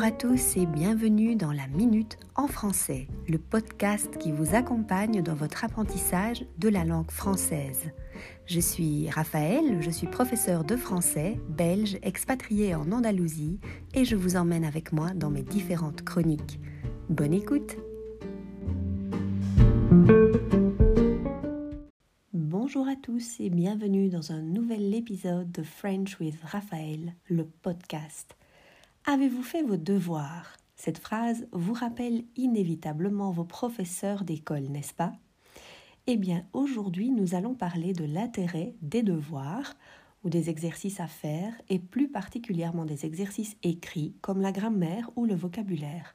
Bonjour à tous et bienvenue dans la Minute en français, le podcast qui vous accompagne dans votre apprentissage de la langue française. Je suis Raphaël, je suis professeur de français, belge, expatrié en Andalousie et je vous emmène avec moi dans mes différentes chroniques. Bonne écoute Bonjour à tous et bienvenue dans un nouvel épisode de French with Raphaël, le podcast. Avez-vous fait vos devoirs? Cette phrase vous rappelle inévitablement vos professeurs d'école, n'est-ce pas? Eh bien, aujourd'hui, nous allons parler de l'intérêt des devoirs ou des exercices à faire, et plus particulièrement des exercices écrits comme la grammaire ou le vocabulaire.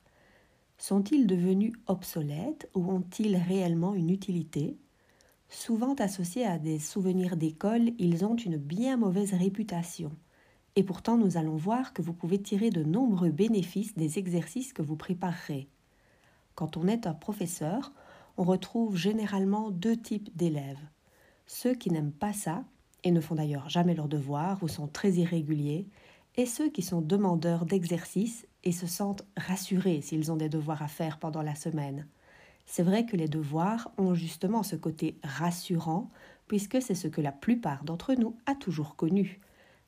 Sont-ils devenus obsolètes ou ont-ils réellement une utilité? Souvent associés à des souvenirs d'école, ils ont une bien mauvaise réputation. Et pourtant, nous allons voir que vous pouvez tirer de nombreux bénéfices des exercices que vous préparerez. Quand on est un professeur, on retrouve généralement deux types d'élèves. Ceux qui n'aiment pas ça, et ne font d'ailleurs jamais leurs devoirs ou sont très irréguliers, et ceux qui sont demandeurs d'exercices et se sentent rassurés s'ils ont des devoirs à faire pendant la semaine. C'est vrai que les devoirs ont justement ce côté rassurant, puisque c'est ce que la plupart d'entre nous a toujours connu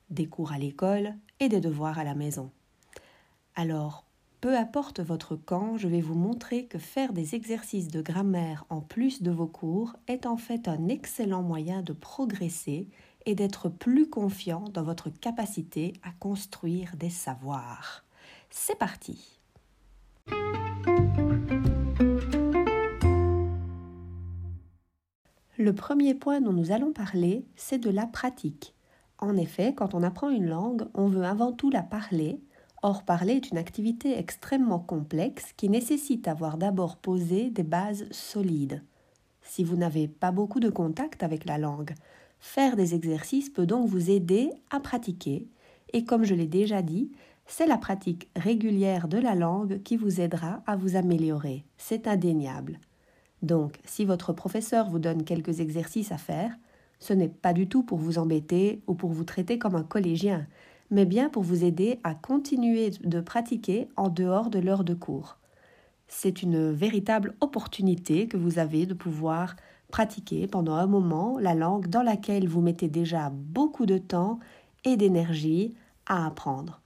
des cours à l'école et des devoirs à la maison. Alors, peu importe votre camp, je vais vous montrer que faire des exercices de grammaire en plus de vos cours est en fait un excellent moyen de progresser et d'être plus confiant dans votre capacité à construire des savoirs. C'est parti Le premier point dont nous allons parler, c'est de la pratique. En effet, quand on apprend une langue, on veut avant tout la parler. Or, parler est une activité extrêmement complexe qui nécessite d'avoir d'abord posé des bases solides. Si vous n'avez pas beaucoup de contact avec la langue, faire des exercices peut donc vous aider à pratiquer. Et comme je l'ai déjà dit, c'est la pratique régulière de la langue qui vous aidera à vous améliorer. C'est indéniable. Donc, si votre professeur vous donne quelques exercices à faire, ce n'est pas du tout pour vous embêter ou pour vous traiter comme un collégien, mais bien pour vous aider à continuer de pratiquer en dehors de l'heure de cours. C'est une véritable opportunité que vous avez de pouvoir pratiquer pendant un moment la langue dans laquelle vous mettez déjà beaucoup de temps et d'énergie à apprendre.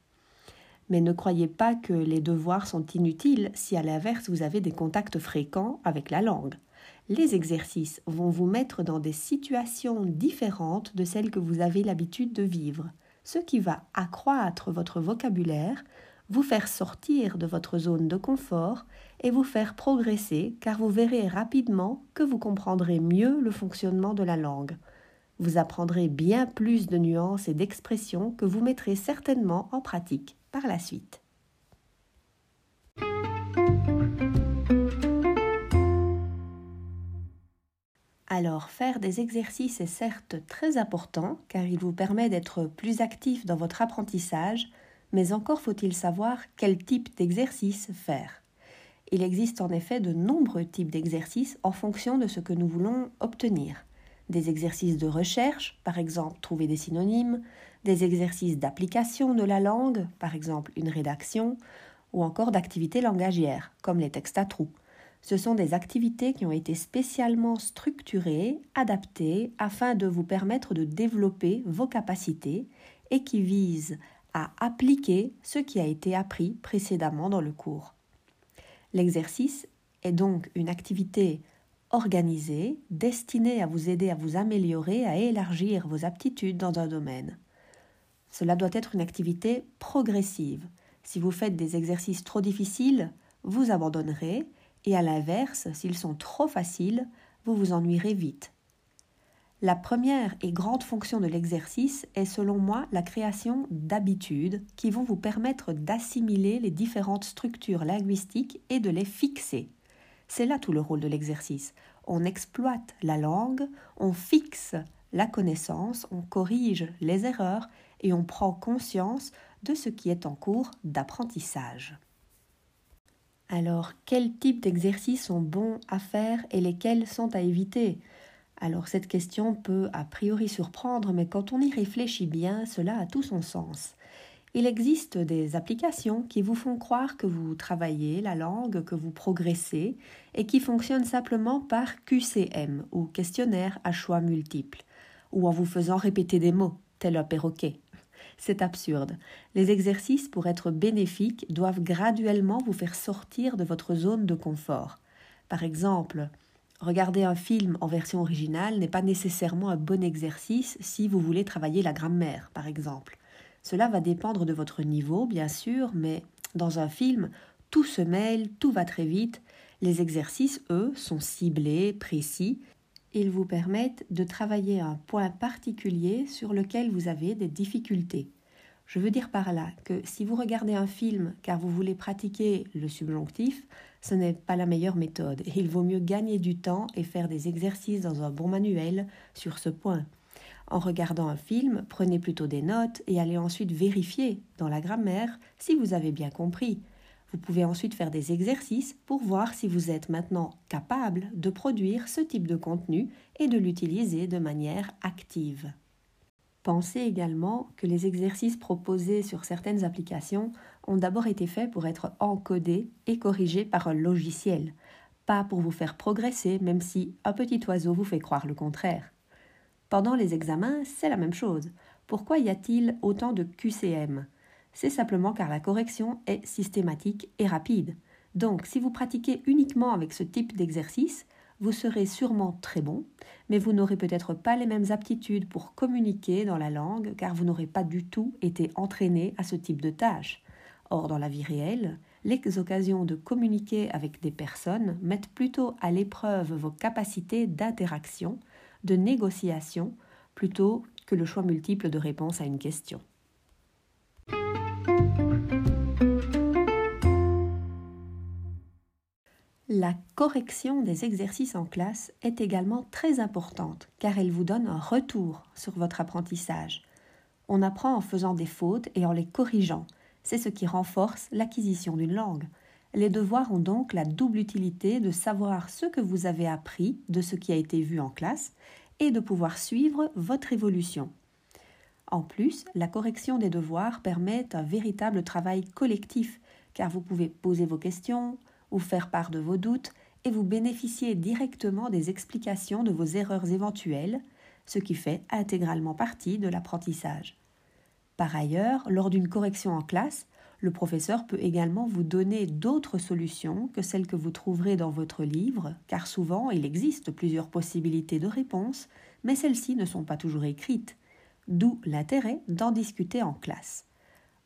Mais ne croyez pas que les devoirs sont inutiles si à l'inverse vous avez des contacts fréquents avec la langue les exercices vont vous mettre dans des situations différentes de celles que vous avez l'habitude de vivre, ce qui va accroître votre vocabulaire, vous faire sortir de votre zone de confort et vous faire progresser car vous verrez rapidement que vous comprendrez mieux le fonctionnement de la langue. Vous apprendrez bien plus de nuances et d'expressions que vous mettrez certainement en pratique par la suite. Alors faire des exercices est certes très important car il vous permet d'être plus actif dans votre apprentissage, mais encore faut-il savoir quel type d'exercice faire. Il existe en effet de nombreux types d'exercices en fonction de ce que nous voulons obtenir. Des exercices de recherche, par exemple trouver des synonymes, des exercices d'application de la langue, par exemple une rédaction, ou encore d'activités langagières, comme les textes à trous. Ce sont des activités qui ont été spécialement structurées, adaptées, afin de vous permettre de développer vos capacités et qui visent à appliquer ce qui a été appris précédemment dans le cours. L'exercice est donc une activité organisée, destinée à vous aider à vous améliorer, à élargir vos aptitudes dans un domaine. Cela doit être une activité progressive. Si vous faites des exercices trop difficiles, vous abandonnerez et à l'inverse, s'ils sont trop faciles, vous vous ennuierez vite. La première et grande fonction de l'exercice est selon moi la création d'habitudes qui vont vous permettre d'assimiler les différentes structures linguistiques et de les fixer. C'est là tout le rôle de l'exercice. On exploite la langue, on fixe la connaissance, on corrige les erreurs et on prend conscience de ce qui est en cours d'apprentissage. Alors, quels types d'exercices sont bons à faire et lesquels sont à éviter? Alors, cette question peut a priori surprendre, mais quand on y réfléchit bien, cela a tout son sens. Il existe des applications qui vous font croire que vous travaillez la langue, que vous progressez, et qui fonctionnent simplement par QCM ou questionnaire à choix multiples, ou en vous faisant répéter des mots, tel un perroquet. C'est absurde. Les exercices, pour être bénéfiques, doivent graduellement vous faire sortir de votre zone de confort. Par exemple, regarder un film en version originale n'est pas nécessairement un bon exercice si vous voulez travailler la grammaire, par exemple. Cela va dépendre de votre niveau, bien sûr, mais dans un film, tout se mêle, tout va très vite. Les exercices, eux, sont ciblés, précis. Ils vous permettent de travailler un point particulier sur lequel vous avez des difficultés. Je veux dire par là que si vous regardez un film car vous voulez pratiquer le subjonctif, ce n'est pas la meilleure méthode. Il vaut mieux gagner du temps et faire des exercices dans un bon manuel sur ce point. En regardant un film, prenez plutôt des notes et allez ensuite vérifier dans la grammaire si vous avez bien compris. Vous pouvez ensuite faire des exercices pour voir si vous êtes maintenant capable de produire ce type de contenu et de l'utiliser de manière active. Pensez également que les exercices proposés sur certaines applications ont d'abord été faits pour être encodés et corrigés par un logiciel, pas pour vous faire progresser même si un petit oiseau vous fait croire le contraire. Pendant les examens, c'est la même chose. Pourquoi y a-t-il autant de QCM C'est simplement car la correction est systématique et rapide. Donc, si vous pratiquez uniquement avec ce type d'exercice, vous serez sûrement très bon, mais vous n'aurez peut-être pas les mêmes aptitudes pour communiquer dans la langue car vous n'aurez pas du tout été entraîné à ce type de tâche. Or, dans la vie réelle, les occasions de communiquer avec des personnes mettent plutôt à l'épreuve vos capacités d'interaction, de négociation plutôt que le choix multiple de réponses à une question. La correction des exercices en classe est également très importante car elle vous donne un retour sur votre apprentissage. On apprend en faisant des fautes et en les corrigeant. C'est ce qui renforce l'acquisition d'une langue. Les devoirs ont donc la double utilité de savoir ce que vous avez appris de ce qui a été vu en classe et de pouvoir suivre votre évolution. En plus, la correction des devoirs permet un véritable travail collectif, car vous pouvez poser vos questions ou faire part de vos doutes et vous bénéficiez directement des explications de vos erreurs éventuelles, ce qui fait intégralement partie de l'apprentissage. Par ailleurs, lors d'une correction en classe, le professeur peut également vous donner d'autres solutions que celles que vous trouverez dans votre livre, car souvent il existe plusieurs possibilités de réponse, mais celles-ci ne sont pas toujours écrites, d'où l'intérêt d'en discuter en classe.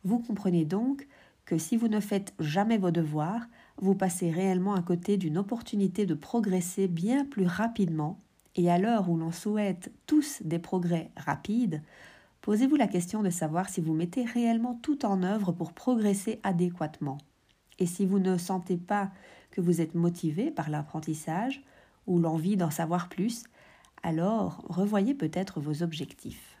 Vous comprenez donc que si vous ne faites jamais vos devoirs, vous passez réellement à côté d'une opportunité de progresser bien plus rapidement, et à l'heure où l'on souhaite tous des progrès rapides, Posez-vous la question de savoir si vous mettez réellement tout en œuvre pour progresser adéquatement. Et si vous ne sentez pas que vous êtes motivé par l'apprentissage ou l'envie d'en savoir plus, alors revoyez peut-être vos objectifs.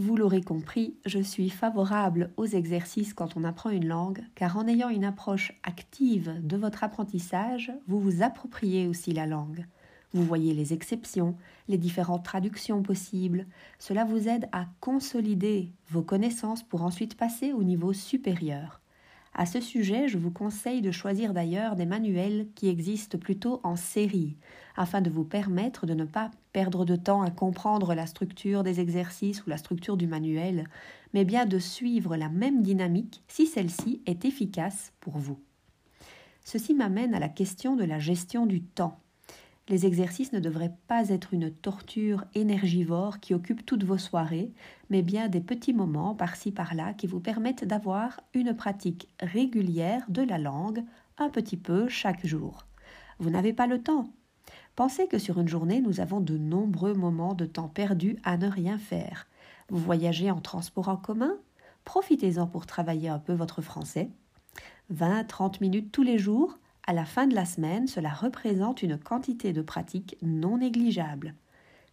Vous l'aurez compris, je suis favorable aux exercices quand on apprend une langue, car en ayant une approche active de votre apprentissage, vous vous appropriez aussi la langue. Vous voyez les exceptions, les différentes traductions possibles. Cela vous aide à consolider vos connaissances pour ensuite passer au niveau supérieur. À ce sujet, je vous conseille de choisir d'ailleurs des manuels qui existent plutôt en série, afin de vous permettre de ne pas perdre de temps à comprendre la structure des exercices ou la structure du manuel, mais bien de suivre la même dynamique si celle-ci est efficace pour vous. Ceci m'amène à la question de la gestion du temps. Les exercices ne devraient pas être une torture énergivore qui occupe toutes vos soirées, mais bien des petits moments par-ci par-là qui vous permettent d'avoir une pratique régulière de la langue, un petit peu chaque jour. Vous n'avez pas le temps. Pensez que sur une journée, nous avons de nombreux moments de temps perdu à ne rien faire. Vous voyagez en transport en commun? Profitez-en pour travailler un peu votre français. 20-30 minutes tous les jours, à la fin de la semaine, cela représente une quantité de pratique non négligeable.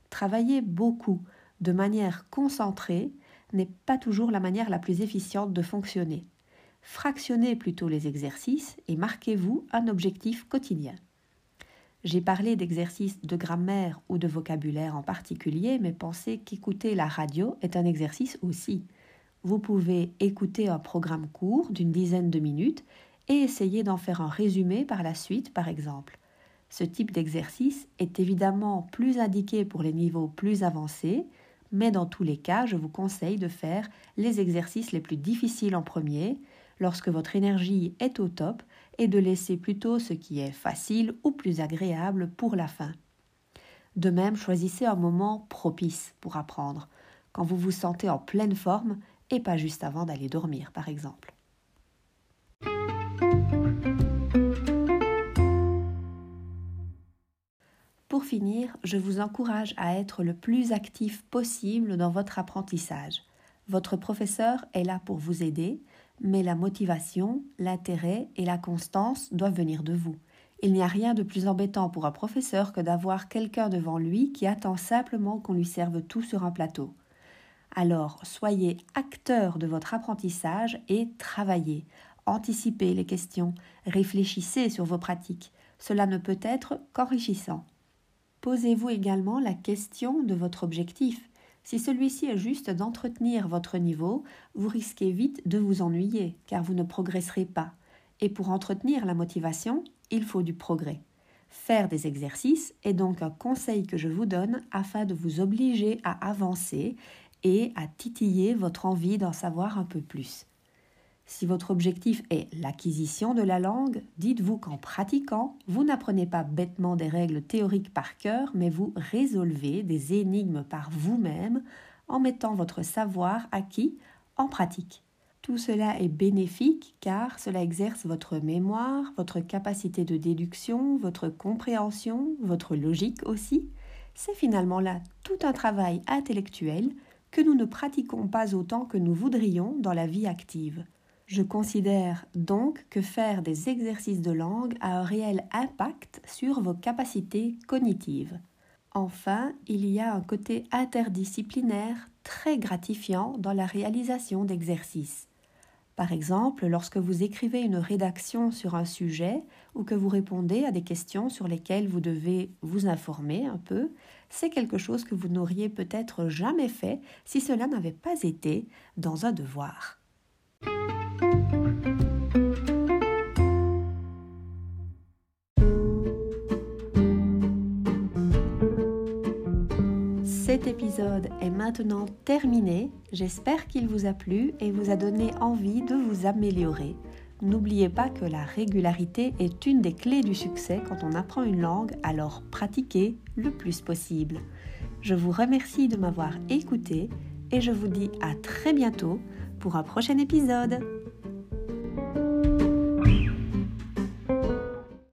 Travailler beaucoup, de manière concentrée, n'est pas toujours la manière la plus efficiente de fonctionner. Fractionnez plutôt les exercices et marquez-vous un objectif quotidien. J'ai parlé d'exercices de grammaire ou de vocabulaire en particulier, mais pensez qu'écouter la radio est un exercice aussi. Vous pouvez écouter un programme court d'une dizaine de minutes et essayer d'en faire un résumé par la suite, par exemple. Ce type d'exercice est évidemment plus indiqué pour les niveaux plus avancés, mais dans tous les cas, je vous conseille de faire les exercices les plus difficiles en premier, lorsque votre énergie est au top, et de laisser plutôt ce qui est facile ou plus agréable pour la fin. De même, choisissez un moment propice pour apprendre, quand vous vous sentez en pleine forme et pas juste avant d'aller dormir, par exemple. Pour finir, je vous encourage à être le plus actif possible dans votre apprentissage. Votre professeur est là pour vous aider, mais la motivation, l'intérêt et la constance doivent venir de vous. Il n'y a rien de plus embêtant pour un professeur que d'avoir quelqu'un devant lui qui attend simplement qu'on lui serve tout sur un plateau. Alors, soyez acteur de votre apprentissage et travaillez. Anticipez les questions, réfléchissez sur vos pratiques. Cela ne peut être qu'enrichissant. Posez-vous également la question de votre objectif. Si celui-ci est juste d'entretenir votre niveau, vous risquez vite de vous ennuyer, car vous ne progresserez pas. Et pour entretenir la motivation, il faut du progrès. Faire des exercices est donc un conseil que je vous donne afin de vous obliger à avancer et à titiller votre envie d'en savoir un peu plus. Si votre objectif est l'acquisition de la langue, dites-vous qu'en pratiquant, vous n'apprenez pas bêtement des règles théoriques par cœur, mais vous résolvez des énigmes par vous-même en mettant votre savoir acquis en pratique. Tout cela est bénéfique car cela exerce votre mémoire, votre capacité de déduction, votre compréhension, votre logique aussi. C'est finalement là tout un travail intellectuel que nous ne pratiquons pas autant que nous voudrions dans la vie active. Je considère donc que faire des exercices de langue a un réel impact sur vos capacités cognitives. Enfin, il y a un côté interdisciplinaire très gratifiant dans la réalisation d'exercices. Par exemple, lorsque vous écrivez une rédaction sur un sujet ou que vous répondez à des questions sur lesquelles vous devez vous informer un peu, c'est quelque chose que vous n'auriez peut-être jamais fait si cela n'avait pas été dans un devoir. Est maintenant terminé. J'espère qu'il vous a plu et vous a donné envie de vous améliorer. N'oubliez pas que la régularité est une des clés du succès quand on apprend une langue, alors pratiquez le plus possible. Je vous remercie de m'avoir écouté et je vous dis à très bientôt pour un prochain épisode.